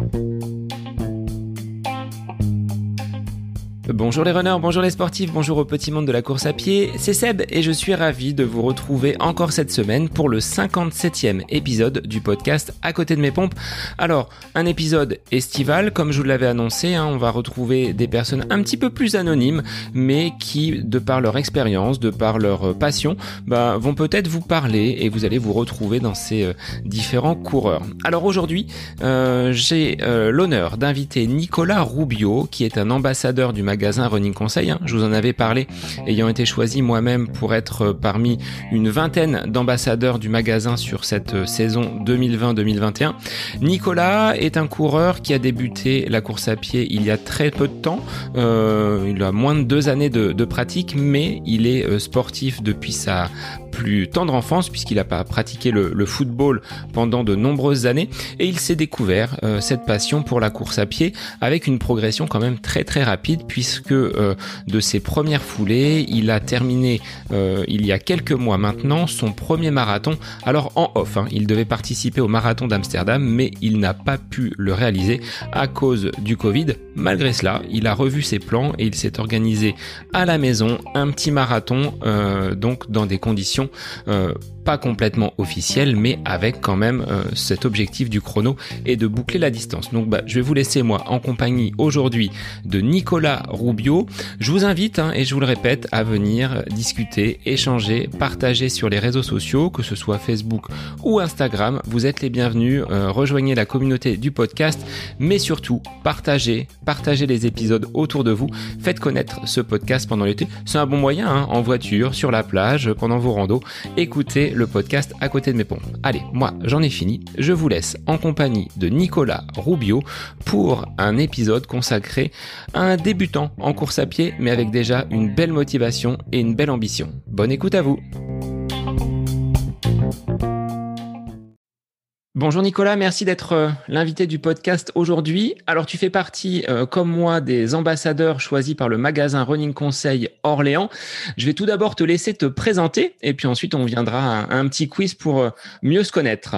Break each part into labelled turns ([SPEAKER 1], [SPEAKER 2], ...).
[SPEAKER 1] Bye. Bonjour les runners, bonjour les sportifs, bonjour au petit monde de la course à pied, c'est Seb et je suis ravi de vous retrouver encore cette semaine pour le 57e épisode du podcast À côté de mes pompes. Alors, un épisode estival, comme je vous l'avais annoncé, hein, on va retrouver des personnes un petit peu plus anonymes, mais qui, de par leur expérience, de par leur passion, bah, vont peut-être vous parler et vous allez vous retrouver dans ces euh, différents coureurs. Alors aujourd'hui, euh, j'ai euh, l'honneur d'inviter Nicolas Rubio, qui est un ambassadeur du magazine magasin Running Conseil. Hein. Je vous en avais parlé, ayant été choisi moi-même pour être euh, parmi une vingtaine d'ambassadeurs du magasin sur cette euh, saison 2020-2021. Nicolas est un coureur qui a débuté la course à pied il y a très peu de temps. Euh, il a moins de deux années de, de pratique, mais il est sportif depuis sa plus tendre enfance puisqu'il a pratiqué le, football pendant de nombreuses années. Et il s'est découvert euh, cette passion pour la course à pied avec une progression quand même très très rapide puisque euh, de ses premières foulées il a terminé euh, il y a quelques mois maintenant son premier marathon. Alors en off hein, il devait participer au marathon d'Amsterdam mais il n'a pas pu le réaliser à cause du Covid. Malgré cela il a revu ses plans et il s'est organisé à la maison un petit marathon donc dans des conditions euh, pas complètement officiel, mais avec quand même euh, cet objectif du chrono et de boucler la distance. Donc bah, je vais vous laisser moi en compagnie aujourd'hui de Nicolas Rubio. Je vous invite, hein, et je vous le répète, à venir discuter, échanger, partager sur les réseaux sociaux, que ce soit Facebook ou Instagram. Vous êtes les bienvenus, euh, rejoignez la communauté du podcast, mais surtout partagez, partagez les épisodes autour de vous, faites connaître ce podcast pendant l'été. C'est un bon moyen, hein, en voiture, sur la plage, pendant vos randos. Écoutez podcast à côté de mes pompes. Allez, moi j'en ai fini, je vous laisse en compagnie de Nicolas Rubio pour un épisode consacré à un débutant en course à pied mais avec déjà une belle motivation et une belle ambition. Bonne écoute à vous Bonjour Nicolas, merci d'être euh, l'invité du podcast aujourd'hui. Alors tu fais partie, euh, comme moi, des ambassadeurs choisis par le magasin Running Conseil Orléans. Je vais tout d'abord te laisser te présenter et puis ensuite on viendra à un petit quiz pour euh, mieux se connaître.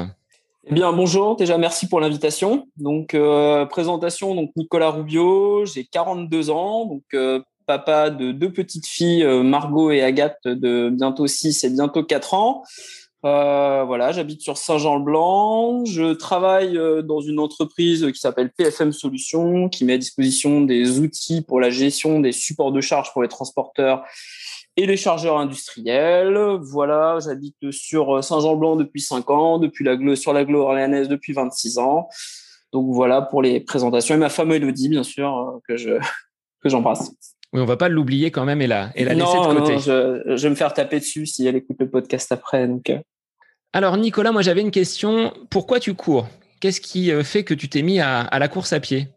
[SPEAKER 2] Eh bien bonjour, déjà merci pour l'invitation. Donc présentation, donc Nicolas Rubio, j'ai 42 ans, donc papa de deux petites filles, Margot et Agathe de bientôt 6 et bientôt 4 ans. Euh, voilà, j'habite sur Saint-Jean-le-Blanc. Je travaille euh, dans une entreprise qui s'appelle PFM Solutions, qui met à disposition des outils pour la gestion des supports de charge pour les transporteurs et les chargeurs industriels. Voilà, j'habite sur Saint-Jean-le-Blanc depuis 5 ans, depuis la sur la Glo orléanaise depuis 26 ans. Donc voilà pour les présentations. Et ma femme Elodie, bien sûr, euh, que je que j'embrasse.
[SPEAKER 1] Oui, on va pas l'oublier quand même et la, et la laisser de côté.
[SPEAKER 2] Non, je, je, vais me faire taper dessus si elle écoute le podcast après. Donc,
[SPEAKER 1] alors Nicolas, moi j'avais une question. Pourquoi tu cours? Qu'est-ce qui euh, fait que tu t'es mis à, la course à pied?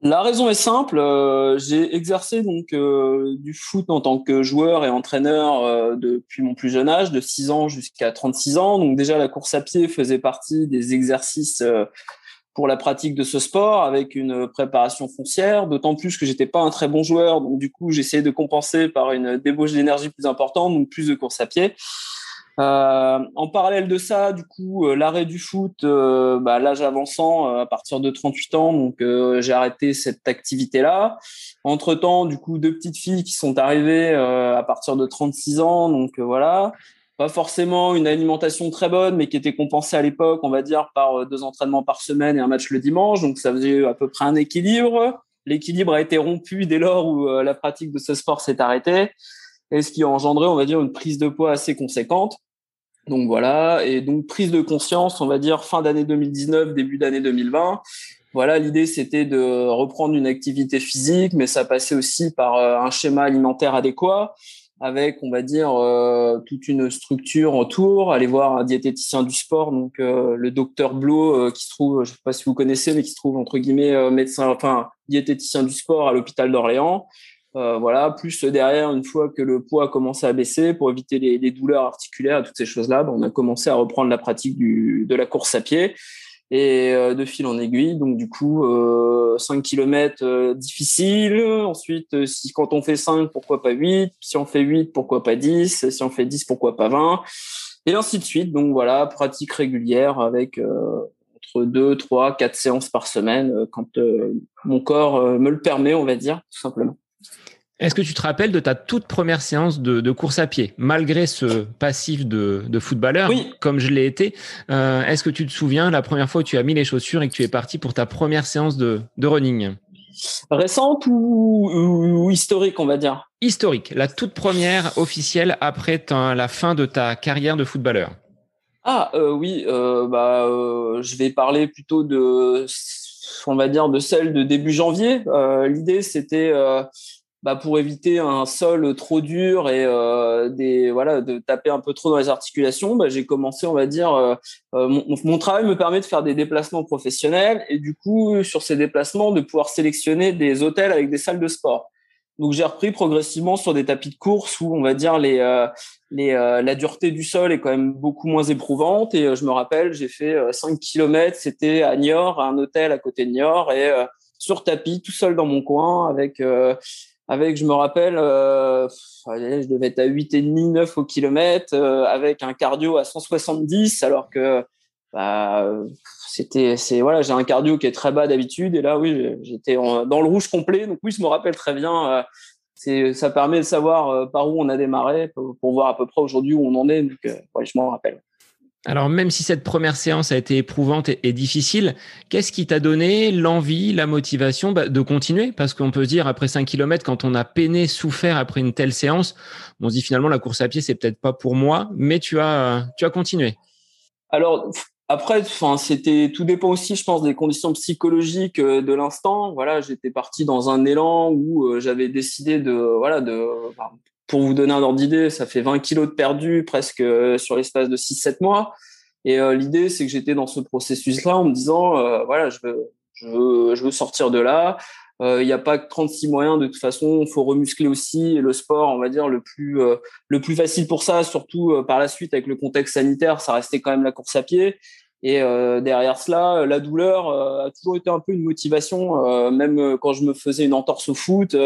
[SPEAKER 2] La raison est simple. Euh, j'ai exercé donc euh, du foot en tant que joueur et entraîneur depuis mon plus jeune âge, de 6 ans jusqu'à 36 ans. Donc déjà la course à pied faisait partie des exercices pour la pratique de ce sport avec une préparation foncière, d'autant plus que j'étais pas un très bon joueur, donc du coup j'essayais de compenser par une débauche d'énergie plus importante, donc plus de course à pied. Euh, en parallèle de ça, du coup, euh, l'arrêt du foot, euh, bah, l'âge avançant, à partir de 38 ans, donc j'ai arrêté cette activité-là. Entre temps, du coup, deux petites filles qui sont arrivées à partir de 36 ans, donc voilà. Pas forcément une alimentation très bonne, mais qui était compensée à l'époque, on va dire, par deux entraînements par semaine et un match le dimanche. Donc ça faisait à peu près un équilibre. L'équilibre a été rompu dès lors où la pratique de ce sport s'est arrêtée et ce qui a engendré, on va dire, une prise de poids assez conséquente. Donc voilà, et donc prise de conscience, on va dire fin d'année 2019, début d'année 2020. Voilà, l'idée c'était de reprendre une activité physique, mais ça passait aussi par euh, un schéma alimentaire adéquat, avec, on va dire, euh, toute une structure autour. Aller voir un diététicien du sport, donc euh, le docteur Blo, qui se trouve, je sais pas si vous connaissez, mais qui se trouve entre guillemets médecin, enfin diététicien du sport à l'hôpital d'Orléans. Euh, voilà, plus derrière, une fois que le poids a commencé à baisser, pour éviter les, douleurs articulaires, toutes ces choses-là, ben, on a commencé à reprendre la pratique de la course à pied et euh, de fil en aiguille. Donc du coup, 5 km euh, difficile. Ensuite, si quand on fait 5, pourquoi pas 8 Si on fait 8, pourquoi pas 10 Si on fait 10, pourquoi pas 20 Et ainsi de suite. Donc voilà, pratique régulière avec entre deux, trois, quatre séances par semaine quand mon corps me le permet, on va dire, tout simplement.
[SPEAKER 1] Est-ce que tu te rappelles de ta toute première séance de, course à pied, malgré ce passif de, footballeur, comme je l'ai été Est-ce que tu te souviens la première fois où tu as mis les chaussures et que tu es parti pour ta première séance de, running?
[SPEAKER 2] Récente ou, historique, on va dire?
[SPEAKER 1] Historique, la toute première officielle après la fin de ta carrière de footballeur.
[SPEAKER 2] Ah euh, oui, euh, bah, euh, je vais parler plutôt de, on va dire, de celle de début janvier. L'idée, c'était bah, pour éviter un sol trop dur et des voilà de taper un peu trop dans les articulations, bah, j'ai commencé, on va dire, mon, mon, travail me permet de faire des déplacements professionnels et du coup sur ces déplacements de pouvoir sélectionner des hôtels avec des salles de sport. Donc j'ai repris progressivement sur des tapis de course où on va dire les, euh, les euh, la dureté du sol est quand même beaucoup moins éprouvante et euh, je me rappelle j'ai fait 5 km c'était à Niort à un hôtel à côté de Niort et sur tapis tout seul dans mon coin avec avec je me rappelle je devais être à 8 et demi 9 au kilomètre avec un cardio à 170 alors que bah, c'était c'est voilà j'ai un cardio qui est très bas d'habitude et là oui j'étais dans le rouge complet donc oui je me rappelle très bien euh, c'est ça permet de savoir euh, par où on a démarré pour, voir à peu près aujourd'hui où on en est donc euh, je m'en rappelle
[SPEAKER 1] alors même si cette première séance a été éprouvante et, difficile, qu'est-ce qui t'a donné l'envie, la motivation bah, de continuer? Parce qu'on peut se dire après 5 km, quand on a peiné, souffert après une telle séance, on se dit finalement la course à pied c'est peut-être pas pour moi, mais tu as tu as continué.
[SPEAKER 2] Alors après, enfin, c'était tout dépend aussi, je pense, des conditions psychologiques euh, de l'instant. Voilà, j'étais parti dans un élan où euh, j'avais décidé de, voilà, de, pour vous donner un ordre d'idée, ça fait 20 kilos de perdu presque euh, sur l'espace de 6-7 mois. Et l'idée, c'est que j'étais dans ce processus-là en me disant, voilà, je veux, je veux, je veux sortir de là. Il n'y a pas que 36 moyens de toute façon. Il faut remuscler aussi le sport, on va dire le plus le plus facile pour ça, surtout par la suite avec le contexte sanitaire, ça restait quand même la course à pied. Et derrière cela, la douleur a toujours été un peu une motivation, même quand je me faisais une entorse au foot.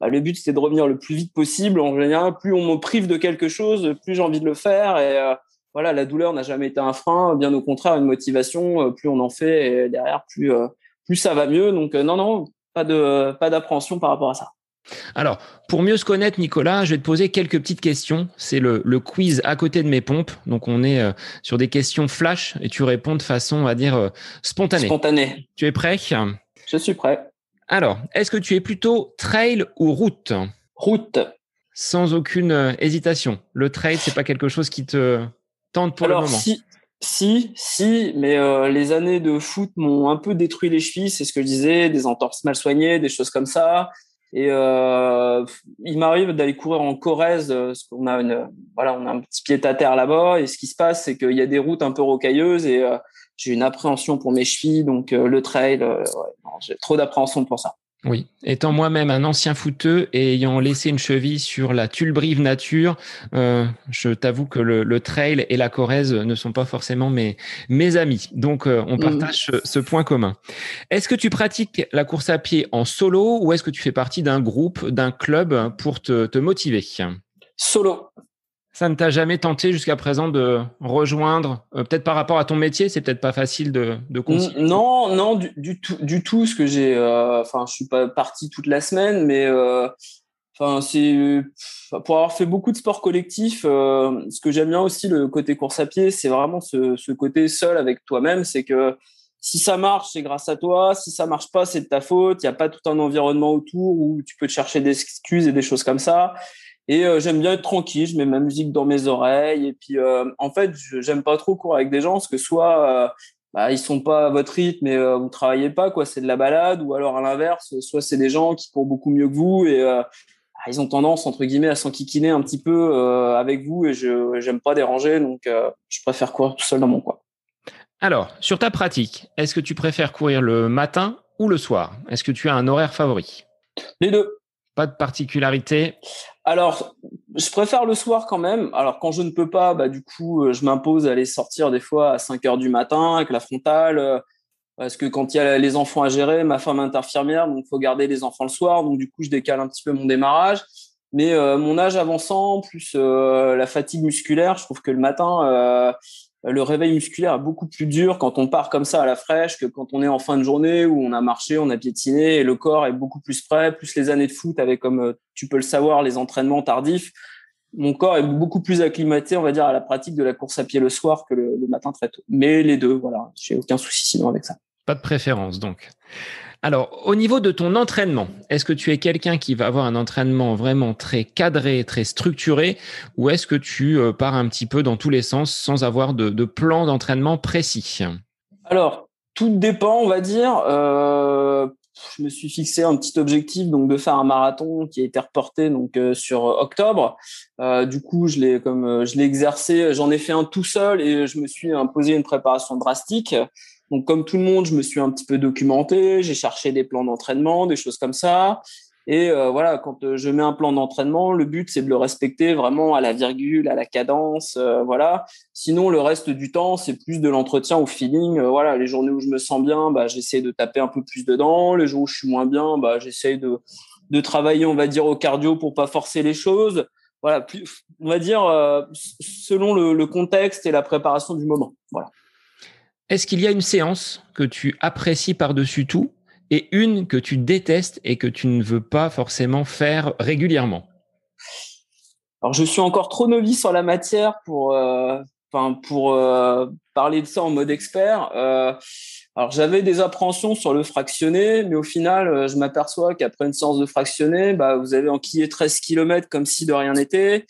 [SPEAKER 2] Bah, le but c'était de revenir le plus vite possible. En général, plus on me prive de quelque chose, plus j'ai envie de le faire. Et voilà, la douleur n'a jamais été un frein, bien au contraire, une motivation. plus on en fait, et derrière, plus plus ça va mieux. Donc non, non, pas de pas d'appréhension par rapport à ça.
[SPEAKER 1] Alors, pour mieux se connaître, Nicolas, je vais te poser quelques petites questions. C'est le, quiz à côté de mes pompes. Donc, on est euh, sur des questions flash et tu réponds de façon, on va dire, euh, spontanée.
[SPEAKER 2] Spontanée.
[SPEAKER 1] Tu es prêt?
[SPEAKER 2] Je suis prêt.
[SPEAKER 1] Alors, est-ce que tu es plutôt trail ou route?
[SPEAKER 2] Route.
[SPEAKER 1] Sans aucune euh, hésitation. Le trail, c'est pas quelque chose qui te tente pour le moment?
[SPEAKER 2] Si, si, si, mais euh, les années de foot m'ont un peu détruit les chevilles, c'est ce que je disais, des entorses mal soignées, des choses comme ça. Et euh, il m'arrive d'aller courir en Corrèze, parce qu'on a une, voilà, on a un petit pied à terre là-bas. Et ce qui se passe, c'est qu'il y a des routes un peu rocailleuses et j'ai une appréhension pour mes chevilles, donc le trail, j'ai trop d'appréhension pour ça.
[SPEAKER 1] Oui, étant moi-même un ancien footeux et ayant laissé une cheville sur la Tulbrive Nature, euh, je t'avoue que le, trail et la Corrèze ne sont pas forcément mes, mes amis. Donc, euh, on mm. partage ce, point commun. Est-ce que tu pratiques la course à pied en solo ou est-ce que tu fais partie d'un groupe, d'un club pour te, te motiver?
[SPEAKER 2] Solo.
[SPEAKER 1] Ça ne t'a jamais tenté jusqu'à présent de rejoindre, euh, peut-être par rapport à ton métier, c'est peut-être pas facile de, de
[SPEAKER 2] Non, non, du, tout, du tout. Ce que j'ai, euh, enfin, je suis pas parti toute la semaine, mais euh, enfin, c'est pour avoir fait beaucoup de sports collectifs. ce que j'aime bien aussi le côté course à pied, c'est vraiment ce, ce côté seul avec toi-même. C'est que si ça marche, c'est grâce à toi. Si ça marche pas, c'est de ta faute. Il n'y a pas tout un environnement autour où tu peux te chercher des excuses et des choses comme ça. Et euh, j'aime bien être tranquille, je mets ma musique dans mes oreilles. Et puis, euh, en fait, j'aime pas trop courir avec des gens parce que soit euh, bah, ils sont pas à votre rythme et vous travaillez pas, quoi, c'est de la balade, ou alors à l'inverse, soit c'est des gens qui courent beaucoup mieux que vous et bah, ils ont tendance entre guillemets à s'enquiquiner un petit peu avec vous et je j'aime pas déranger, donc je préfère courir tout seul dans mon coin.
[SPEAKER 1] Alors, sur ta pratique, est-ce que tu préfères courir le matin ou le soir? Est-ce que tu as un horaire favori?
[SPEAKER 2] Les deux.
[SPEAKER 1] Pas de particularité?
[SPEAKER 2] Alors, je préfère le soir quand même. Alors, quand je ne peux pas, bah, du coup, euh, je m'impose d'aller sortir des fois à 5 heures du matin avec la frontale. Euh, parce que quand il y a les enfants à gérer, ma femme est infirmière, donc faut garder les enfants le soir. Donc, du coup, je décale un petit peu mon démarrage. Mais euh, mon âge avançant, plus la fatigue musculaire, je trouve que le matin, le réveil musculaire est beaucoup plus dur quand on part comme ça à la fraîche que quand on est en fin de journée où on a marché, on a piétiné et le corps est beaucoup plus prêt, plus les années de foot avec, comme tu peux le savoir, les entraînements tardifs. Mon corps est beaucoup plus acclimaté, on va dire, à la pratique de la course à pied le soir que le, le matin très tôt. Mais les deux, voilà, j'ai aucun souci sinon avec ça.
[SPEAKER 1] Pas de préférence donc. Alors, au niveau de ton entraînement, est-ce que tu es quelqu'un qui va avoir un entraînement vraiment très cadré, très structuré, ou est-ce que tu euh, pars un petit peu dans tous les sens sans avoir de, plan d'entraînement précis?
[SPEAKER 2] Alors, tout dépend, on va dire. Euh, je me suis fixé un petit objectif donc de faire un marathon qui a été reporté donc euh, sur octobre. du coup, comme je l'ai exercé, j'en ai fait un tout seul et je me suis imposé une préparation drastique. Donc, comme tout le monde, je me suis un petit peu documenté, j'ai cherché des plans d'entraînement, des choses comme ça. Et euh, voilà, quand euh, je mets un plan d'entraînement, le but c'est de le respecter vraiment à la virgule, à la cadence, euh, voilà. Sinon, le reste du temps, c'est plus de l'entretien au feeling. voilà, les journées où je me sens bien, bah, j'essaie de taper un peu plus dedans. Les jours où je suis moins bien, bah, j'essaie de, de travailler, on va dire, au cardio pour pas forcer les choses. Voilà, plus, on va dire selon le, le contexte et la préparation du moment. Voilà.
[SPEAKER 1] Est-ce qu'il y a une séance que tu apprécies par-dessus tout et une que tu détestes et que tu ne veux pas forcément faire régulièrement?
[SPEAKER 2] Alors, je suis encore trop novice en la matière pour, euh, euh, parler de ça en mode expert. Euh, j'avais des appréhensions sur le fractionné, mais au final, je m'aperçois qu'après une séance de fractionné, bah, vous avez enquillé 13 km comme si de rien n'était.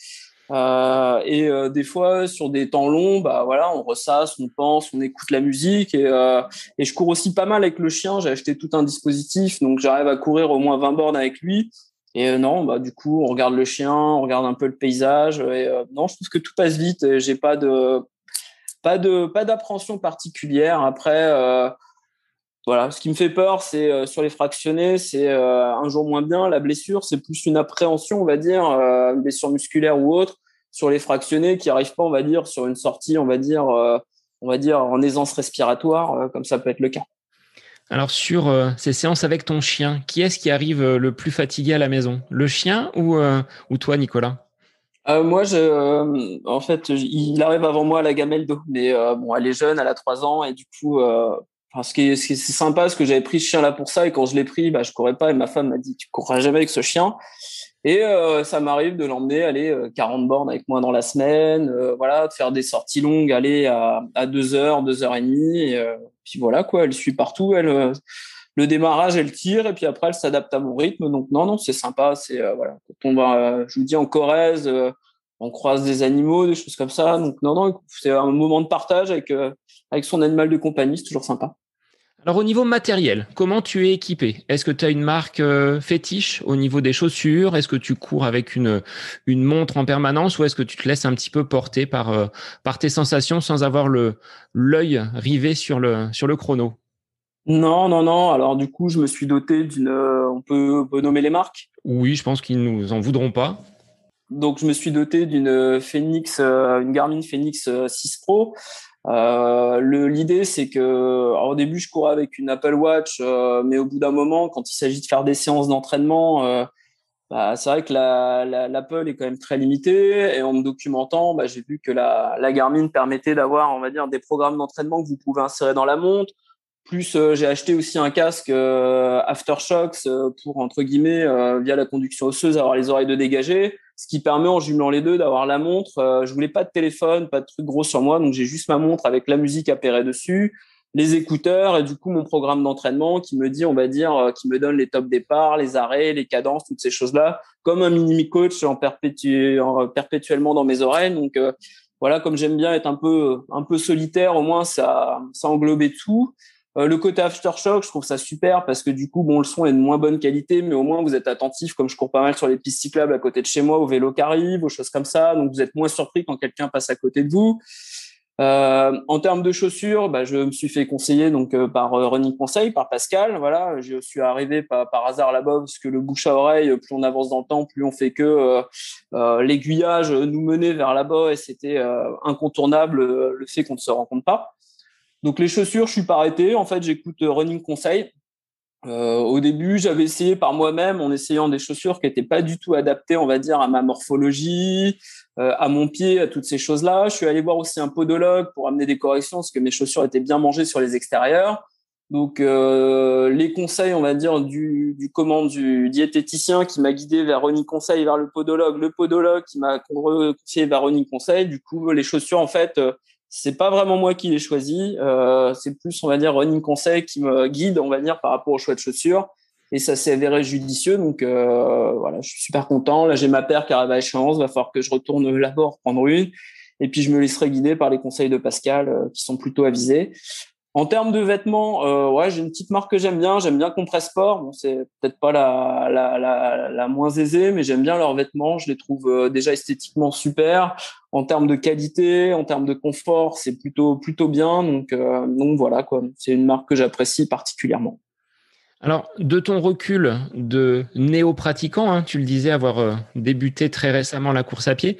[SPEAKER 2] Euh, et euh, des fois, sur des temps longs, bah voilà, on ressasse, on pense, on écoute la musique. Et, euh, et je cours aussi pas mal avec le chien. J'ai acheté tout un dispositif, donc j'arrive à courir au moins 20 bornes avec lui. Et non, bah du coup, on regarde le chien, on regarde un peu le paysage. Et non, je trouve que tout passe vite. J'ai pas de pas de pas d'appréhension particulière. Après, voilà, ce qui me fait peur, c'est sur les fractionnés, c'est un jour moins bien. La blessure, c'est plus une appréhension, on va dire, une blessure musculaire ou autre. Sur les fractionnés, qui arrivent pas, on va dire, sur une sortie, on va dire, on va dire en aisance respiratoire, comme ça peut être le cas.
[SPEAKER 1] Alors sur ces séances avec ton chien, qui est-ce qui arrive le plus fatigué à la maison, le chien ou ou toi, Nicolas?
[SPEAKER 2] Moi, je, en fait, il arrive avant moi à la gamelle d'eau, mais bon, elle est jeune, elle a trois ans, et du coup, ce qui est, c'est sympa, parce que j'avais pris ce chien-là pour ça, et quand je l'ai pris, bah, je courais pas, et ma femme m'a dit, tu courras jamais avec ce chien. Et euh, ça m'arrive de l'emmener, aller 40 euh, bornes avec moi dans la semaine, euh, voilà, de faire des sorties longues, aller à, à 2 heures, 2 heures et demie, et puis voilà, quoi, elle suit partout, elle, le démarrage, elle tire, et puis après, elle s'adapte à mon rythme, donc non, non, c'est sympa, c'est, voilà, quand on va, je vous dis, en Corrèze, on croise des animaux, des choses comme ça, donc non, non, c'est un moment de partage avec, avec son animal de compagnie, c'est toujours sympa.
[SPEAKER 1] Alors au niveau matériel, comment tu es équipé? Est-ce que tu as une marque euh, fétiche au niveau des chaussures? Est-ce que tu cours avec une, une montre en permanence ou est-ce que tu te laisses un petit peu porter par, euh, par tes sensations sans avoir le l'œil rivé sur le, sur le chrono?
[SPEAKER 2] Non, non, non. Alors du coup, je me suis doté d'une... Euh, on peut, nommer les marques?
[SPEAKER 1] Oui, je pense qu'ils nous en voudront pas.
[SPEAKER 2] Donc je me suis doté d'une Phoenix, une Garmin Phoenix 6 Pro euh, l'idée, c'est que au début, je courais avec une Apple Watch, euh, mais au bout d'un moment, quand il s'agit de faire des séances d'entraînement, euh, bah, c'est vrai que l'Apple la, est quand même très limitée. Et en me documentant, bah, j'ai vu que la, la Garmin permettait d'avoir, on va dire, des programmes d'entraînement que vous pouvez insérer dans la montre. Plus, j'ai acheté aussi un casque AfterShocks pour entre guillemets, via la conduction osseuse, avoir les oreilles de dégager ce qui permet en jumelant les deux d'avoir la montre. Euh, je voulais pas de téléphone, pas de truc gros sur moi, donc j'ai juste ma montre avec la musique appairée dessus, les écouteurs et du coup mon programme d'entraînement qui me dit, on va dire, euh, qui me donne les top départs, les arrêts, les cadences, toutes ces choses-là, comme un mini coach en, perpétu en perpétuellement dans mes oreilles. Donc euh, voilà, comme j'aime bien être un peu un peu solitaire, au moins ça ça englobait tout. Euh, le côté aftershock, je trouve ça super parce que du coup, bon, le son est de moins bonne qualité, mais au moins vous êtes attentif, comme je cours pas mal sur les pistes cyclables à côté de chez moi, au vélo qui arrive, aux choses comme ça, donc vous êtes moins surpris quand quelqu'un passe à côté de vous. Euh, en termes de chaussures, bah, je me suis fait conseiller donc euh, par Running Conseil, par Pascal. Voilà, je suis arrivé par, par hasard là-bas parce que le bouche à oreille, plus on avance dans le temps, plus on fait que l'aiguillage nous menait vers là-bas et c'était incontournable le fait qu'on ne se rencontre pas. Donc les chaussures, je suis pas arrêté. En fait, j'écoute euh, Running Conseil. Euh, au début, j'avais essayé par moi-même en essayant des chaussures qui n'étaient pas du tout adaptées, on va dire, à ma morphologie, à mon pied, à toutes ces choses-là. Je suis allé voir aussi un podologue pour amener des corrections parce que mes chaussures étaient bien mangées sur les extérieurs. Donc les conseils, on va dire, du, du comment du diététicien qui m'a guidé vers Running Conseil, vers le podologue, le podologue qui m'a conseillé vers Running Conseil. Du coup, les chaussures, en fait, c'est pas vraiment moi qui les choisis. Euh, c'est plus, on va dire, Running Conseil qui me guide, on va dire, par rapport au choix de chaussures. Et ça s'est avéré judicieux. Donc euh, voilà, je suis super content. Là, j'ai ma paire qui arrive à échéance. Va falloir que je retourne là-bas prendre une. Et puis je me laisserai guider par les conseils de Pascal euh, qui sont plutôt avisés. En termes de vêtements, euh, ouais, j'ai une petite marque que j'aime bien. J'aime bien Compressport. Bon, c'est peut-être pas la, la, moins aisée, mais j'aime bien leurs vêtements. Je les trouve euh, déjà esthétiquement super. En termes de qualité, en termes de confort, c'est plutôt plutôt bien. Donc, euh, donc voilà quoi. C'est une marque que j'apprécie particulièrement.
[SPEAKER 1] Alors, de ton recul de néo-pratiquant, hein, tu le disais avoir débuté très récemment la course à pied.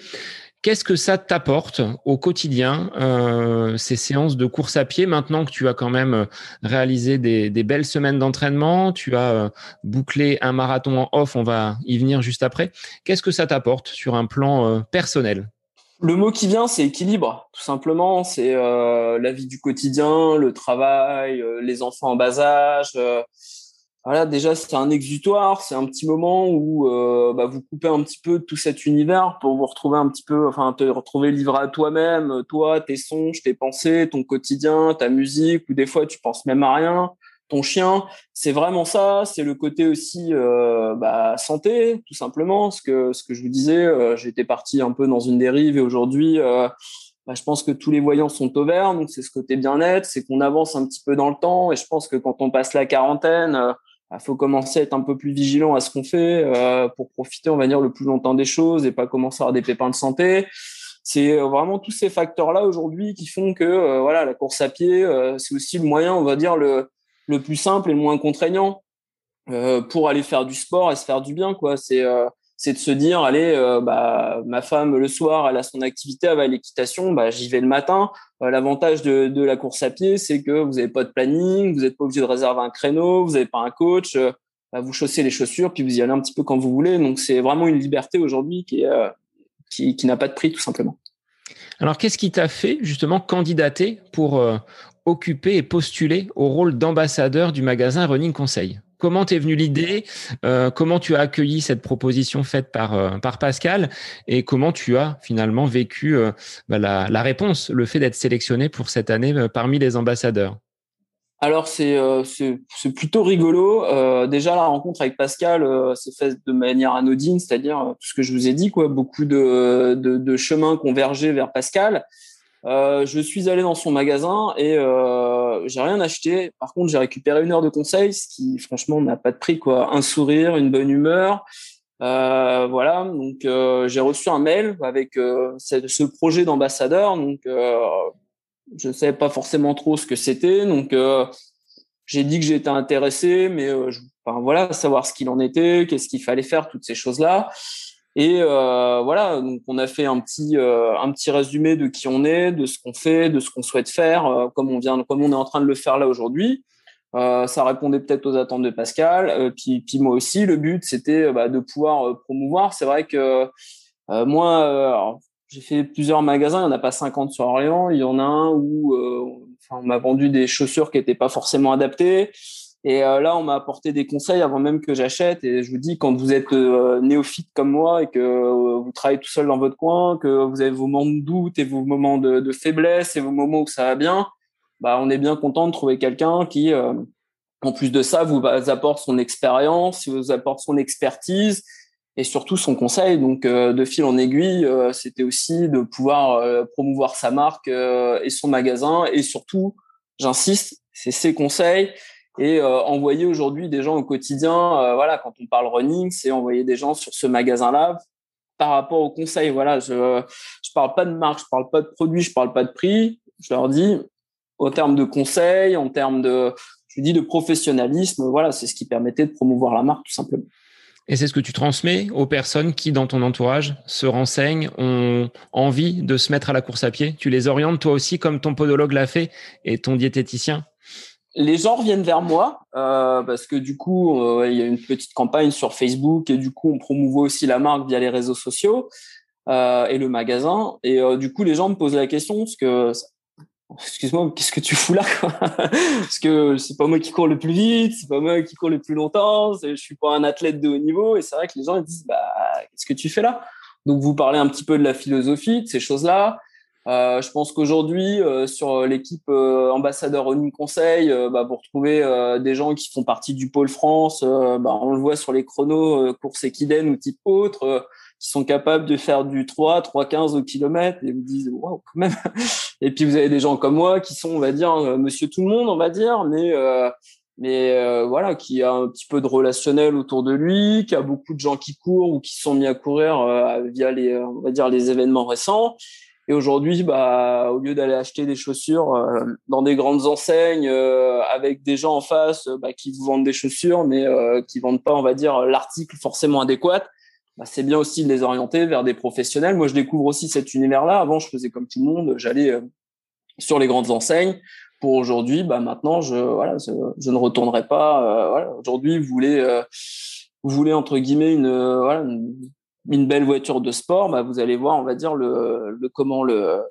[SPEAKER 1] Qu'est-ce que ça t'apporte au quotidien, euh, ces séances de course à pied, maintenant que tu as quand même euh, réalisé des, belles semaines d'entraînement, tu as euh, bouclé un marathon en off, on va y venir juste après. Qu'est-ce que ça t'apporte sur un plan personnel?
[SPEAKER 2] Le mot qui vient, c'est équilibre, tout simplement. C'est la vie du quotidien, le travail, les enfants en bas âge, voilà, déjà c'est un exutoire, c'est un petit moment où euh, bah, vous coupez un petit peu tout cet univers pour vous retrouver un petit peu, enfin te retrouver livré à toi-même, toi, tes songes, tes pensées, ton quotidien, ta musique, ou des fois tu penses même à rien, ton chien, c'est vraiment ça. C'est le côté aussi euh, bah, santé, tout simplement. Ce que ce que je vous disais, euh, j'étais parti un peu dans une dérive et aujourd'hui. Euh, bah, je pense que tous les voyants sont au vert, donc c'est ce côté bien-être, c'est qu'on avance un petit peu dans le temps, et je pense que quand on passe la quarantaine, il bah, faut commencer à être un peu plus vigilant à ce qu'on fait euh, pour profiter, on va dire, le plus longtemps des choses et pas commencer à avoir des pépins de santé. C'est euh, vraiment tous ces facteurs-là aujourd'hui qui font que euh, voilà, la course à pied, c'est aussi le moyen, on va dire, le, le plus simple et le moins contraignant pour aller faire du sport et se faire du bien. quoi. C'est c'est de se dire allez euh, bah ma femme le soir elle a son activité elle va à l'équitation bah j'y vais le matin. Euh, l'avantage de, la course à pied c'est que vous n'avez pas de planning vous n'êtes pas obligé de réserver un créneau vous n'avez pas un coach euh, bah, vous chaussez les chaussures puis vous y allez un petit peu quand vous voulez. Donc c'est vraiment une liberté aujourd'hui qui n'a pas de prix tout simplement.
[SPEAKER 1] Alors qu'est-ce qui t'a fait justement candidater pour occuper et postuler au rôle d'ambassadeur du magasin Running Conseil? Comment t'es venue l'idée euh, Comment tu as accueilli cette proposition faite par, euh, Pascal Et comment tu as finalement vécu euh, bah, la, réponse, le fait d'être sélectionné pour cette année parmi les ambassadeurs?
[SPEAKER 2] Alors c'est plutôt rigolo. déjà la rencontre avec Pascal s'est faite de manière anodine, c'est-à-dire tout ce que je vous ai dit, quoi, beaucoup de, de, de chemins convergés vers Pascal. Euh, je suis allé dans son magasin et euh, j'ai rien acheté. Par contre, j'ai récupéré une heure de conseil, ce qui franchement n'a pas de prix quoi. Un sourire, une bonne humeur. Euh, voilà, donc j'ai reçu un mail avec ce projet d'ambassadeur. Donc je ne savais pas forcément trop ce que c'était. Donc j'ai dit que j'étais intéressé, mais voilà, savoir ce qu'il en était, qu'est-ce qu'il fallait faire, toutes ces choses là. Et euh, voilà, donc on a fait un petit euh, un petit résumé de qui on est, de ce qu'on fait, de ce qu'on souhaite faire, euh, comme on vient, comme on est en train de le faire là aujourd'hui. Euh, ça répondait peut-être aux attentes de Pascal. Euh, puis puis moi aussi, le but c'était bah, de pouvoir promouvoir. C'est vrai que moi, j'ai fait plusieurs magasins. Il y en a pas 50 sur Orléans. Il y en a un où enfin, on m'a vendu des chaussures qui étaient pas forcément adaptées. Et euh, là, on m'a apporté des conseils avant même que j'achète. Et je vous dis, quand vous êtes euh, néophyte comme moi et que euh, vous travaillez tout seul dans votre coin, que vous avez vos moments de doute et vos moments de, faiblesse et vos moments où ça va bien, bah, on est bien content de trouver quelqu'un qui, en plus de ça, vous apporte son expérience, vous apporte son expertise et surtout son conseil. Donc, de fil en aiguille, c'était aussi de pouvoir promouvoir sa marque et son magasin. Et surtout, j'insiste, c'est ses conseils et euh, envoyer aujourd'hui des gens au quotidien, euh, voilà, quand on parle running, c'est envoyer des gens sur ce magasin-là par rapport aux conseils. Voilà, je je parle pas de marque, je parle pas de produit, je parle pas de prix. Je leur dis, au terme de conseils, en termes de, je dis de professionnalisme, voilà, c'est ce qui permettait de promouvoir la marque tout simplement.
[SPEAKER 1] Et c'est ce que tu transmets aux personnes qui, dans ton entourage, se renseignent, ont envie de se mettre à la course à pied. Tu les orientes toi aussi, comme ton podologue l'a fait et ton diététicien
[SPEAKER 2] les gens reviennent vers moi euh, parce que du coup, euh, il y a une petite campagne sur Facebook et du coup, on promouvoit aussi la marque via les réseaux sociaux. et le magasin. Et du coup, les gens me posent la question parce que excuse-moi, qu'est-ce que tu fous là Parce que c'est pas moi qui cours le plus vite, c'est pas moi qui cours le plus longtemps, je suis pas un athlète de haut niveau. Et c'est vrai que les gens ils disent, bah, qu'est-ce que tu fais là? Donc vous parlez un petit peu de la philosophie, de ces choses-là. Euh, je pense qu'aujourd'hui, euh, sur l'équipe euh, ambassadeur Running Conseil, euh, bah, vous retrouvez euh, des gens qui font partie du pôle France. Bah, on le voit sur les chronos course équidène ou type autre qui sont capables de faire du 3, 3, 15 au kilomètre et vous disent, wow, quand même. Et puis, vous avez des gens comme moi qui sont, on va dire, euh, monsieur tout le monde, on va dire, mais, euh, mais euh, voilà, qui a un petit peu de relationnel autour de lui, qui a beaucoup de gens qui courent ou qui sont mis à courir via les, on va dire, les événements récents. Et aujourd'hui, bah, au lieu d'aller acheter des chaussures dans des grandes enseignes avec des gens en face bah, qui vous vendent des chaussures, mais qui vendent pas, on va dire, l'article forcément adéquat, bah, c'est bien aussi de les orienter vers des professionnels. Moi, je découvre aussi cet univers-là. Avant, je faisais comme tout le monde, j'allais euh, sur les grandes enseignes. Pour aujourd'hui, bah maintenant, je voilà, je, ne retournerai pas. Euh, voilà. Aujourd'hui, vous voulez, euh, vous voulez entre guillemets une, voilà, une, belle voiture de sport, bah, vous allez voir, on va dire le, le comment le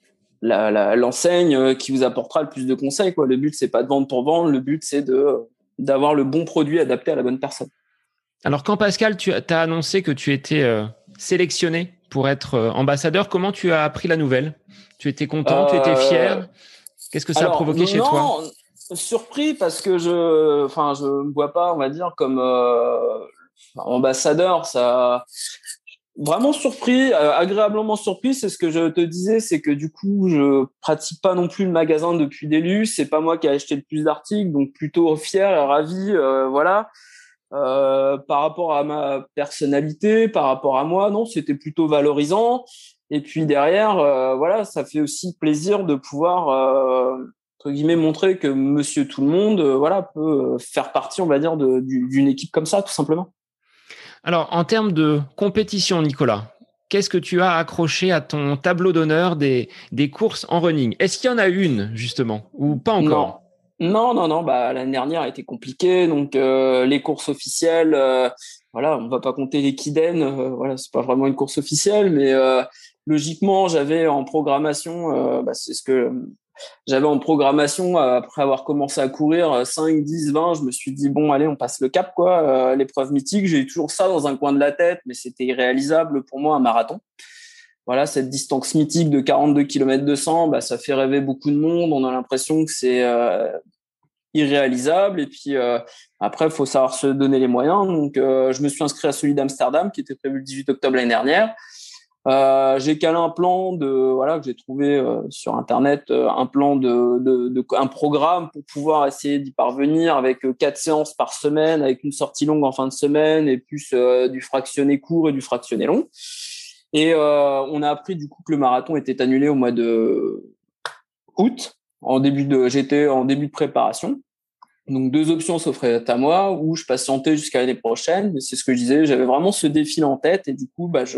[SPEAKER 2] l'enseigne la, qui vous apportera le plus de conseils. Quoi. Le but, c'est pas de vendre pour vendre. Le but, c'est de d'avoir le bon produit adapté à la bonne personne.
[SPEAKER 1] Alors quand Pascal, tu as annoncé que tu étais euh, sélectionné pour être euh, ambassadeur, comment tu as appris la nouvelle? Tu étais content, tu étais euh, fier? Qu'est-ce que ça a provoqué chez toi?
[SPEAKER 2] Surpris parce que je, enfin, je me vois pas, on va dire, comme ambassadeur. Ça, vraiment surpris, agréablement surpris. C'est ce que je te disais, c'est que du coup, je pratique pas non plus le magasin depuis début. C'est pas moi qui ai acheté le plus d'articles, donc plutôt fier et ravi. voilà. Euh, par rapport à ma personnalité, par rapport à moi, non, c'était plutôt valorisant. Et puis derrière, euh, voilà, ça fait aussi plaisir de pouvoir euh, entre guillemets montrer que Monsieur Tout le Monde, voilà, peut faire partie, on va dire, d'une équipe comme ça, tout simplement.
[SPEAKER 1] Alors, en termes de compétition, Nicolas, qu'est-ce que tu as accroché à ton tableau d'honneur des, courses en running? Est-ce qu'il y en a une justement ou pas encore?
[SPEAKER 2] Non, non, non. Bah l'année dernière a été compliquée, donc euh, les courses officielles, euh, voilà, on va pas compter les Kiden, euh, voilà, c'est pas vraiment une course officielle, mais logiquement j'avais en programmation, bah, c'est ce que j'avais en programmation après avoir commencé à courir 5, 10, 20, je me suis dit bon allez on passe le cap quoi, l'épreuve mythique, j'ai toujours ça dans un coin de la tête, mais c'était irréalisable pour moi un marathon voilà, cette distance mythique de 42 km 200, bah, ça fait rêver beaucoup de monde. On a l'impression que c'est euh, irréalisable. Et puis euh, après, il faut savoir se donner les moyens. Donc, euh, je me suis inscrit à celui d'Amsterdam, qui était prévu le 18 octobre l'année dernière. J'ai calé un plan de voilà que j'ai trouvé sur internet un plan de, de, de, un programme pour pouvoir essayer d'y parvenir avec quatre séances par semaine avec une sortie longue en fin de semaine et plus du fractionné court et du fractionné long et euh, on a appris du coup que le marathon était annulé au mois de août. En début de, j'étais en début de préparation. Donc deux options s'offraient à moi, ou je patientais jusqu'à l'année prochaine. Mais c'est ce que je disais, j'avais vraiment ce défi en tête, et du coup, bah je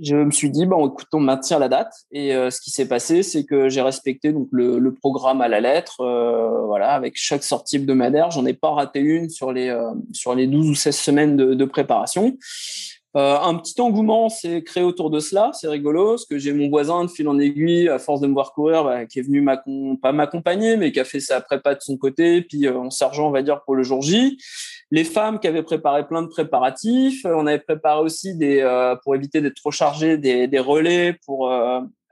[SPEAKER 2] je me suis dit bon écoute on maintient la date et euh, ce qui s'est passé c'est que j'ai respecté donc le, le, programme à la lettre euh, voilà avec chaque sortie hebdomadaire j'en ai pas raté une sur les sur les 12 ou 16 semaines de, de préparation euh, un petit engouement s'est créé autour de cela, c'est rigolo, parce que j'ai mon voisin de fil en aiguille, à force de me voir courir, bah, qui est venu pas m'accompagner, mais qui a fait sa prépa de son côté, puis euh, en sergent, on va dire, pour le jour J. Les femmes qui avaient préparé plein de préparatifs, euh, on avait préparé aussi des, pour éviter d'être trop chargé, des, des relais pour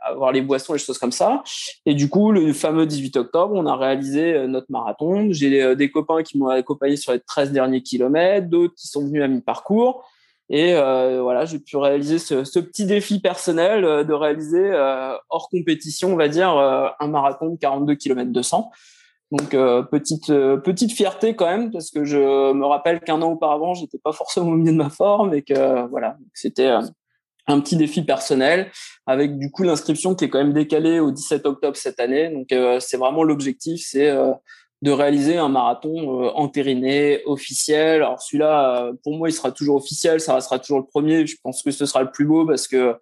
[SPEAKER 2] avoir les boissons, les choses comme ça. Et du coup, le fameux 18 octobre, on a réalisé notre marathon. J'ai des copains qui m'ont accompagné sur les 13 derniers kilomètres, d'autres qui sont venus à mi-parcours. Et euh, voilà, j'ai pu réaliser ce, ce, petit défi personnel euh, de réaliser euh, hors compétition, on va dire, euh, un marathon de 42 km 200. Donc petite petite fierté quand même parce que je me rappelle qu'un an auparavant, j'étais pas forcément au milieu de ma forme et que voilà, c'était un petit défi personnel avec du coup l'inscription qui est quand même décalée au 17 octobre cette année. Donc c'est vraiment l'objectif, c'est de réaliser un marathon euh, entériné, officiel. Alors celui-là, euh, pour moi, il sera toujours officiel, ça restera toujours le premier. Je pense que ce sera le plus beau parce que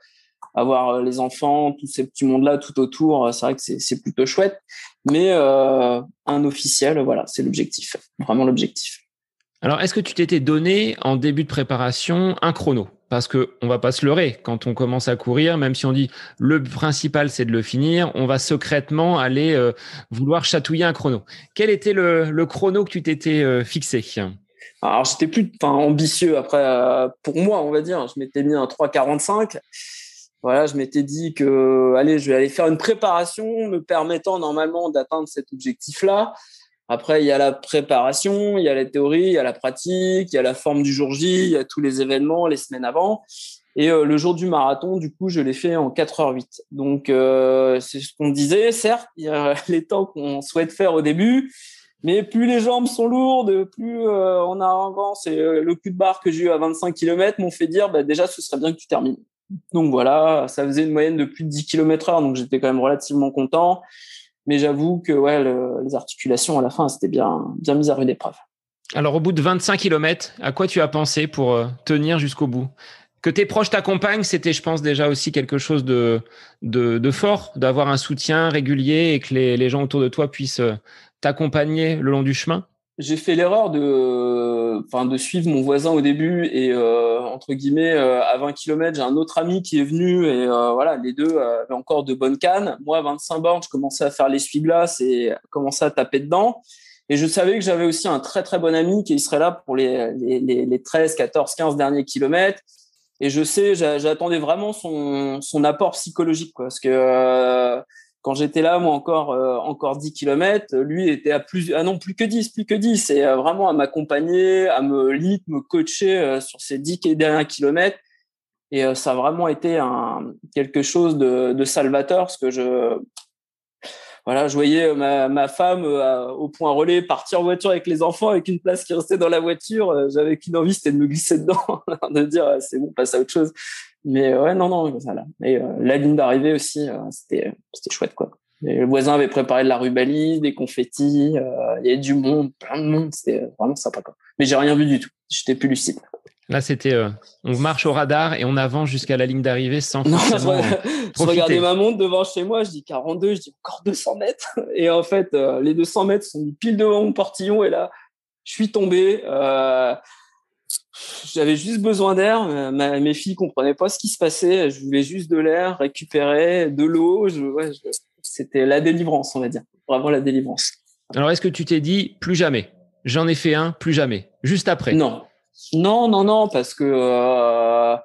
[SPEAKER 2] avoir euh, les enfants, tous ces petits mondes-là tout autour, c'est vrai que c'est plutôt chouette. Mais un officiel, voilà, c'est l'objectif, vraiment l'objectif.
[SPEAKER 1] Alors, est-ce que tu t'étais donné en début de préparation un chrono? Parce que on va pas se leurrer quand on commence à courir, même si on dit le principal c'est de le finir, on va secrètement aller euh, vouloir chatouiller un chrono. Quel était le, chrono que tu t'étais euh, fixé?
[SPEAKER 2] Alors j'étais plus ambitieux après euh, pour moi on va dire, je m'étais mis un 3,45. Voilà, je m'étais dit que allez, je vais aller faire une préparation me permettant normalement d'atteindre cet objectif-là. Après, il y a la préparation, il y a la théorie, il y a la pratique, il y a la forme du jour J, il y a tous les événements les semaines avant. Et euh, le jour du marathon, du coup, je l'ai fait en 4h08. Donc, euh, c'est ce qu'on disait. Certes, il y a les temps qu'on souhaite faire au début, mais plus les jambes sont lourdes, plus euh, on avance. Et le coup de barre que j'ai eu à 25 km m'ont fait dire, bah, déjà, ce serait bien que tu termines. Donc voilà, ça faisait une moyenne de plus de 10 km heure, donc j'étais quand même relativement content. Mais j'avoue que ouais, les articulations à la fin, c'était bien, bien mis à rude épreuve.
[SPEAKER 1] Alors, au bout de 25 km, à quoi tu as pensé pour euh, tenir jusqu'au bout? Que tes proches t'accompagnent, c'était, je pense, déjà aussi quelque chose de, fort, d'avoir un soutien régulier et que les, les, gens autour de toi puissent euh, t'accompagner le long du chemin?
[SPEAKER 2] J'ai fait l'erreur de, enfin, de suivre mon voisin au début et euh, entre guillemets euh, à 20 km, j'ai un autre ami qui est venu et euh, voilà, les deux avaient encore de bonnes cannes. Moi, à 25 bornes, je commençais à faire l'essuie-glace et commençais à taper dedans. Et je savais que j'avais aussi un très très bon ami qui serait là pour les, les, les 13, 14, 15 derniers kilomètres. Et je sais, j'attendais vraiment son, son apport psychologique, quoi, parce que quand j'étais là, moi encore euh, encore 10 km, lui était à plus ah non plus que 10, plus que 10 et euh, vraiment à m'accompagner, à me limite me coacher euh, sur ces 10 derniers kilomètres. Et ça a vraiment été un quelque chose de, de salvateur parce que je voilà, je voyais ma, ma femme au point relais partir en voiture avec les enfants avec une place qui restait dans la voiture, j'avais qu'une envie c'était de me glisser dedans, de dire c'est bon, passe à autre chose. Mais ouais, non, non, voilà. Et euh, la ligne d'arrivée aussi, euh, c'était, c'était chouette, quoi. le voisin avait préparé de la rubalise, des confettis, euh, il y avait du monde, plein de monde, c'était vraiment sympa, quoi. Mais j'ai rien vu du tout. J'étais plus lucide.
[SPEAKER 1] Là, c'était, on marche au radar et on avance jusqu'à la ligne d'arrivée sans non,
[SPEAKER 2] je, regardais ma montre devant chez moi, je dis 42, je dis encore 200 mètres. Et en fait, les 200 mètres sont pile devant mon portillon et là, je suis tombé. Euh, j'avais juste besoin d'air. mes filles comprenaient pas ce qui se passait. Je voulais juste de l'air, récupérer de l'eau. c'était la délivrance, on va dire. Vraiment la délivrance.
[SPEAKER 1] Alors, est-ce que tu t'es dit plus jamais? J'en ai fait un, plus jamais. Juste après?
[SPEAKER 2] Non, non, non, non, parce que euh,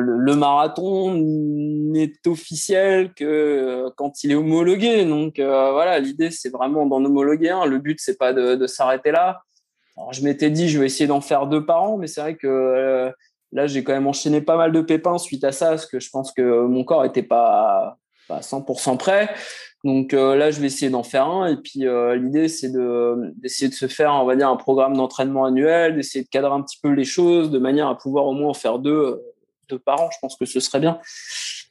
[SPEAKER 2] le, marathon n'est officiel que euh, quand il est homologué. Donc euh, voilà, l'idée c'est vraiment d'en homologuer un. Le but c'est pas de s'arrêter là. Alors, je m'étais dit, je vais essayer d'en faire deux par an, mais c'est vrai que euh, là, j'ai quand même enchaîné pas mal de pépins suite à ça, parce que je pense que mon corps était pas, pas 100% prêt. Donc euh, là, je vais essayer d'en faire un. Et puis euh, l'idée, c'est de d'essayer de se faire, on va dire, un programme d'entraînement annuel, d'essayer de cadrer un petit peu les choses de manière à pouvoir au moins en faire deux, deux par an. Je pense que ce serait bien.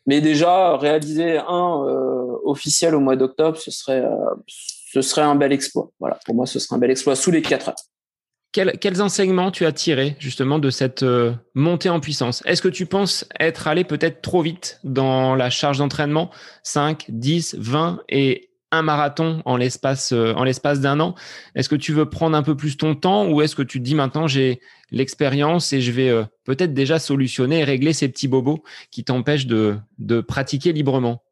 [SPEAKER 2] Mais déjà, réaliser un officiel au mois d'octobre, ce serait ce serait un bel exploit. Voilà, pour moi, ce serait un bel exploit sous les quatre heures
[SPEAKER 1] quels enseignements tu as tirés justement de cette euh, montée en puissance? Est-ce que tu penses être allé peut-être trop vite dans la charge d'entraînement? 5, 10, 20 et un marathon en l'espace euh, en l'espace d'un an? Est-ce que tu veux prendre un peu plus ton temps ou est-ce que tu te dis maintenant j'ai l'expérience et je vais euh, peut-être déjà solutionner et régler ces petits bobos qui t'empêchent de, de pratiquer librement?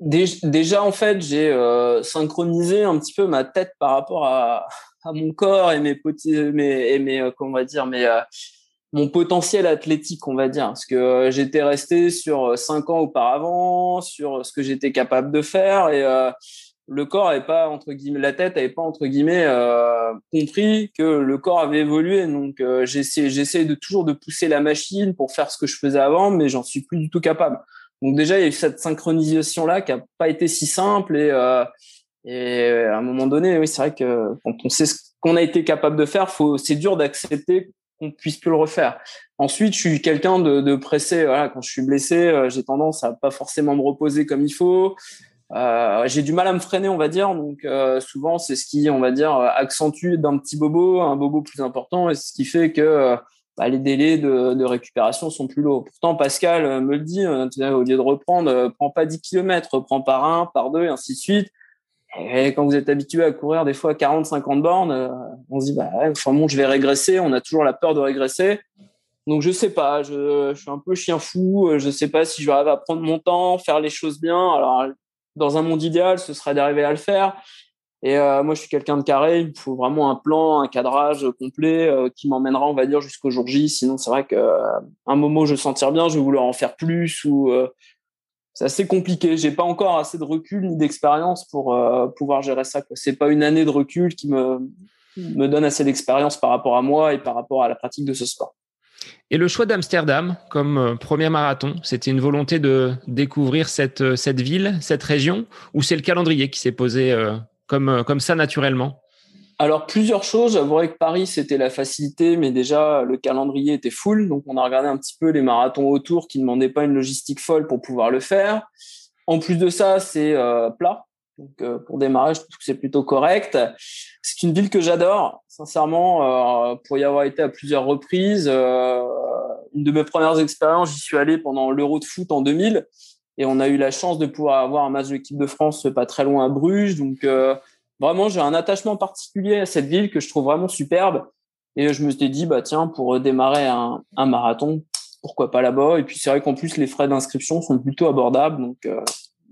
[SPEAKER 2] Déjà en fait j'ai synchronisé un petit peu ma tête par rapport à à mon corps et mes petits, mes, et mes, euh, comment on va dire, mes, euh, mon potentiel athlétique, on va dire, parce que euh, j'étais resté sur cinq ans auparavant, sur ce que j'étais capable de faire, et le corps avait pas entre guillemets, la tête avait pas entre guillemets compris que le corps avait évolué. Donc j'essaie, j'essaie de toujours de pousser la machine pour faire ce que je faisais avant, mais j'en suis plus du tout capable. Donc déjà il y a eu cette synchronisation là qui a pas été si simple et et à un moment donné, oui, c'est vrai que quand on sait ce qu'on a été capable de faire, faut, c'est dur d'accepter qu'on puisse plus le refaire. Ensuite, je suis quelqu'un de, de, pressé. Voilà, quand je suis blessé, euh, j'ai tendance à pas forcément me reposer comme il faut. Euh, j'ai du mal à me freiner, on va dire. Donc euh, souvent, c'est ce qui, on va dire, accentue d'un petit bobo un bobo plus important, et ce qui fait que bah, les délais de, de, récupération sont plus lourds. Pourtant, Pascal me le dit, au lieu de reprendre, prends pas 10 km, reprends par un, par deux, et ainsi de suite. Et quand vous êtes habitué à courir des fois 40, 50 bornes, euh, on se dit, bah, ouais, enfin bon, je vais régresser. On a toujours la peur de régresser. Donc je sais pas, je, suis un peu chien fou, je sais pas si je vais arriver à prendre mon temps, faire les choses bien. Alors dans un monde idéal, ce serait d'arriver à le faire. Et euh, moi, je suis quelqu'un de carré. Il me faut vraiment un plan, un cadrage complet euh, qui m'emmènera, on va dire, jusqu'au jour J. Sinon, c'est vrai qu'à euh, un moment je vais sentir bien, je vais vouloir en faire plus. Ou c'est assez compliqué. J'ai pas encore assez de recul ni d'expérience pour pouvoir gérer ça. C'est pas une année de recul qui me donne assez d'expérience par rapport à moi et par rapport à la pratique de ce sport.
[SPEAKER 1] Et le choix d'Amsterdam comme premier marathon, c'était une volonté de découvrir cette, cette ville, cette région, ou c'est le calendrier qui s'est posé euh, comme ça naturellement?
[SPEAKER 2] Alors plusieurs choses. J'avouerais que Paris c'était la facilité, mais déjà le calendrier était full, donc on a regardé un petit peu les marathons autour qui ne demandaient pas une logistique folle pour pouvoir le faire. En plus de ça, c'est euh, plat, donc euh, pour démarrer, je trouve que c'est plutôt correct. C'est une ville que j'adore, sincèrement, pour y avoir été à plusieurs reprises. une de mes premières expériences, j'y suis allé pendant l'Euro de foot en 2000. Et on a eu la chance de pouvoir avoir un match de l'équipe de France pas très loin à Bruges. Donc, euh, vraiment, j'ai un attachement particulier à cette ville que je trouve vraiment superbe. Et je me suis dit, bah, tiens, pour démarrer un, marathon, pourquoi pas là-bas? Et puis, c'est vrai qu'en plus, les frais d'inscription sont plutôt abordables. Donc, euh,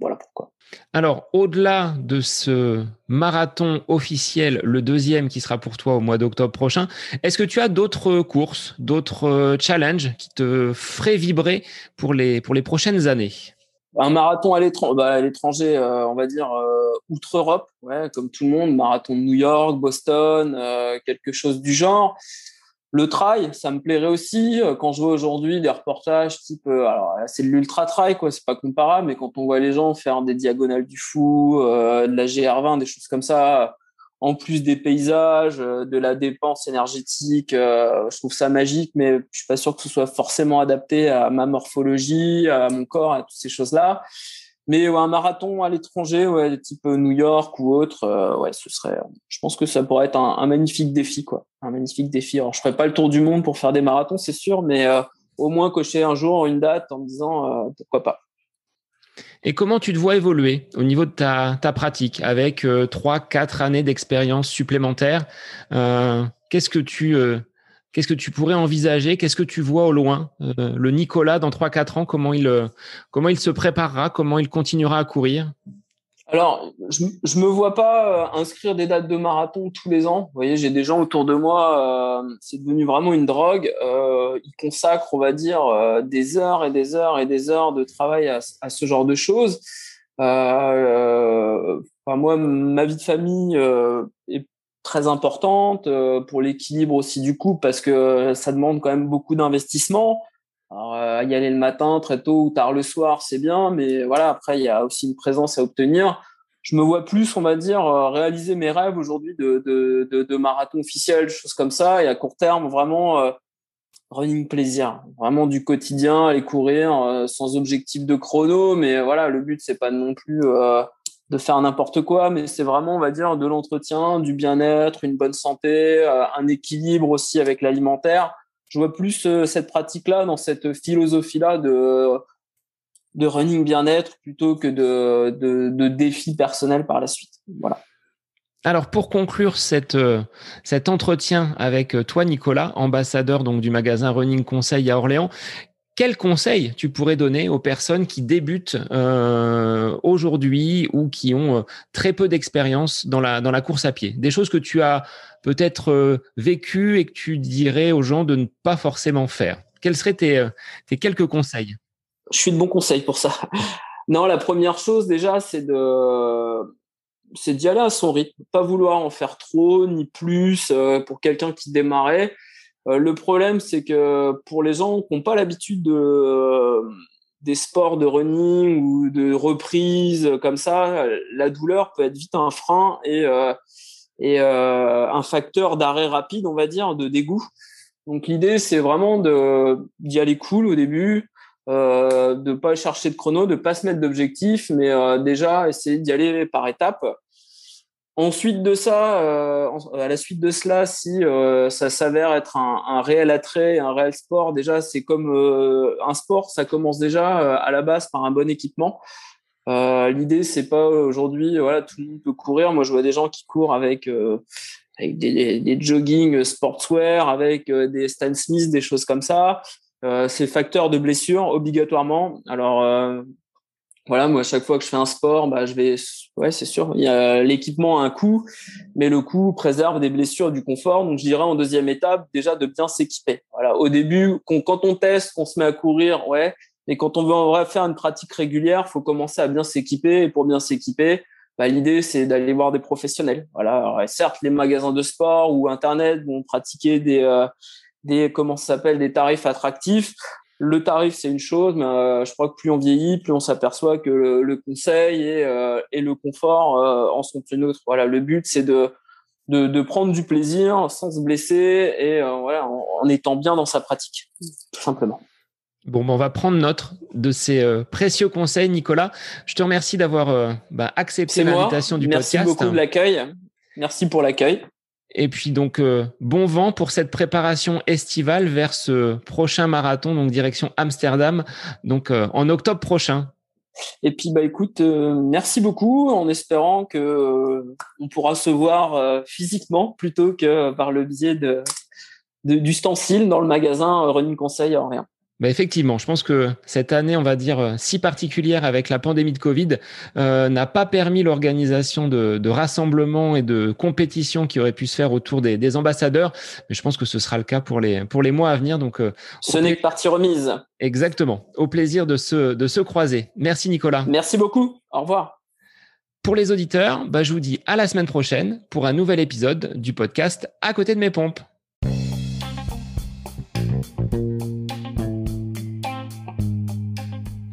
[SPEAKER 2] voilà pourquoi.
[SPEAKER 1] Alors, au-delà de ce marathon officiel, le deuxième qui sera pour toi au mois d'octobre prochain, est-ce que tu as d'autres courses, d'autres euh, challenges qui te feraient vibrer pour les prochaines années?
[SPEAKER 2] Un marathon à bah, l'étranger, euh, on va dire euh, outre-Europe, ouais, comme tout le monde, marathon de New York, Boston, euh, quelque chose du genre. Le trail, ça me plairait aussi. Quand je vois aujourd'hui des reportages type, alors c'est de l'ultra trail, quoi, c'est pas comparable, mais quand on voit les gens faire des diagonales du fou, de la GR20, des choses comme ça, en plus des paysages, euh, de la dépense énergétique, euh, je trouve ça magique, mais je suis pas sûr que ce soit forcément adapté à ma morphologie, à mon corps, à toutes ces choses-là. Mais un marathon à l'étranger, ouais, type New York ou autre, euh, ouais, ce serait. Je pense que ça pourrait être un, magnifique défi, quoi. Un magnifique défi. Alors, je ferai pas le tour du monde pour faire des marathons, c'est sûr, mais au moins cocher un jour une date en me disant pourquoi pas.
[SPEAKER 1] Et comment tu te vois évoluer au niveau de ta, pratique avec euh, trois, quatre années d'expérience supplémentaire euh, Qu'est-ce que tu euh, qu'est-ce que tu pourrais envisager? Qu'est-ce que tu vois au loin? Le Nicolas dans trois, quatre ans, comment il comment il se préparera? Comment il continuera à courir?
[SPEAKER 2] Alors, je, je me vois pas euh, inscrire des dates de marathon tous les ans. Vous voyez, j'ai des gens autour de moi, euh, c'est devenu vraiment une drogue. Euh, ils consacrent, on va dire, euh, des heures et des heures et des heures de travail à, à ce genre de choses. Euh, enfin, moi, ma vie de famille est très importante pour l'équilibre aussi du couple parce que ça demande quand même beaucoup d'investissement. Alors, euh, y aller le matin, très tôt ou tard le soir, c'est bien, mais voilà, après, il y a aussi une présence à obtenir. Je me vois plus, on va dire, euh, réaliser mes rêves aujourd'hui de, de, de, de, marathon officiel, choses comme ça, et à court terme, vraiment euh, running plaisir, vraiment du quotidien, aller courir euh, sans objectif de chrono, mais voilà, le but, c'est pas non plus de faire n'importe quoi, mais c'est vraiment, on va dire, de l'entretien, du bien-être, une bonne santé, un équilibre aussi avec l'alimentaire je vois plus euh, cette pratique-là dans cette philosophie-là de de running bien-être plutôt que de, défis personnels par la suite. Voilà.
[SPEAKER 1] Alors pour conclure euh, cet entretien avec euh, toi Nicolas, ambassadeur donc du magasin Running Conseil à Orléans, quel conseil tu pourrais donner aux personnes qui débutent euh, aujourd'hui ou qui ont très peu d'expérience dans la, course à pied? Des choses que tu as peut-être euh, vécu et que tu dirais aux gens de ne pas forcément faire Quels seraient tes, euh, tes quelques conseils?
[SPEAKER 2] Je suis de bons conseils pour ça. Non, la première chose déjà, c'est de c'est d'y aller à son rythme, pas vouloir en faire trop ni plus euh, pour quelqu'un qui démarrait. Le problème, c'est que pour les gens qui n'ont pas l'habitude de des sports de running ou de reprise comme ça, la douleur peut être vite un frein et euh, un facteur d'arrêt rapide, on va dire, de dégoût. Donc l'idée, c'est vraiment d'y aller cool au début, euh, de pas chercher de chrono, de pas se mettre d'objectif, mais euh, déjà essayer d'y aller par étapes. Ensuite de ça, euh, à la suite de cela, si euh, ça s'avère être un, réel attrait, un réel sport, déjà c'est comme euh, un sport, ça commence déjà à la base par un bon équipement. L'idée, c'est pas aujourd'hui, voilà, tout le monde peut courir. Moi, je vois des gens qui courent avec avec des, des, jogging sportswear, avec des Stan Smith, des choses comme ça. c'est facteur de blessure obligatoirement. Alors voilà, moi, à chaque fois que je fais un sport, bah, je vais, ouais, c'est sûr, il y a l'équipement a un coût, mais le coût préserve des blessures, du confort. Donc, je dirais en deuxième étape, déjà de bien s'équiper. Voilà, au début, quand on teste, qu'on se met à courir, ouais, mais quand on veut en vrai faire une pratique régulière, faut commencer à bien s'équiper. Et pour bien s'équiper, bah, l'idée, c'est d'aller voir des professionnels. Voilà, Alors, certes, les magasins de sport ou Internet vont pratiquer des, euh, des comment ça s'appelle, des tarifs attractifs. Le tarif, c'est une chose, mais euh, je crois que plus on vieillit, plus on s'aperçoit que le, conseil et, euh, et, le confort euh, en sont une autre. Voilà, le but, c'est de, de, de, prendre du plaisir sans se blesser et voilà, en, étant bien dans sa pratique, tout simplement.
[SPEAKER 1] Bon, ben on va prendre note de ces précieux conseils, Nicolas. Je te remercie d'avoir bah, accepté l'invitation du
[SPEAKER 2] podcast. Merci beaucoup de l'accueil. Merci pour l'accueil.
[SPEAKER 1] Et puis donc euh, bon vent pour cette préparation estivale vers ce prochain marathon, donc direction Amsterdam, donc euh, en octobre prochain.
[SPEAKER 2] Et puis bah écoute, euh, merci beaucoup, en espérant que on pourra se voir physiquement plutôt que par le biais de, de du stencil dans le magasin Running Conseil en rien.
[SPEAKER 1] Bah effectivement, je pense que cette année, on va dire euh, si particulière avec la pandémie de Covid, euh, n'a pas permis l'organisation de, de, rassemblements et de compétitions qui auraient pu se faire autour des, des, ambassadeurs. Mais je pense que ce sera le cas pour les pour les mois à venir. Donc, euh,
[SPEAKER 2] ce n'est que partie remise.
[SPEAKER 1] Exactement. Au plaisir de se de se croiser. Merci Nicolas.
[SPEAKER 2] Merci beaucoup. Au revoir.
[SPEAKER 1] Pour les auditeurs, bah, je vous dis à la semaine prochaine pour un nouvel épisode du podcast À côté de mes pompes.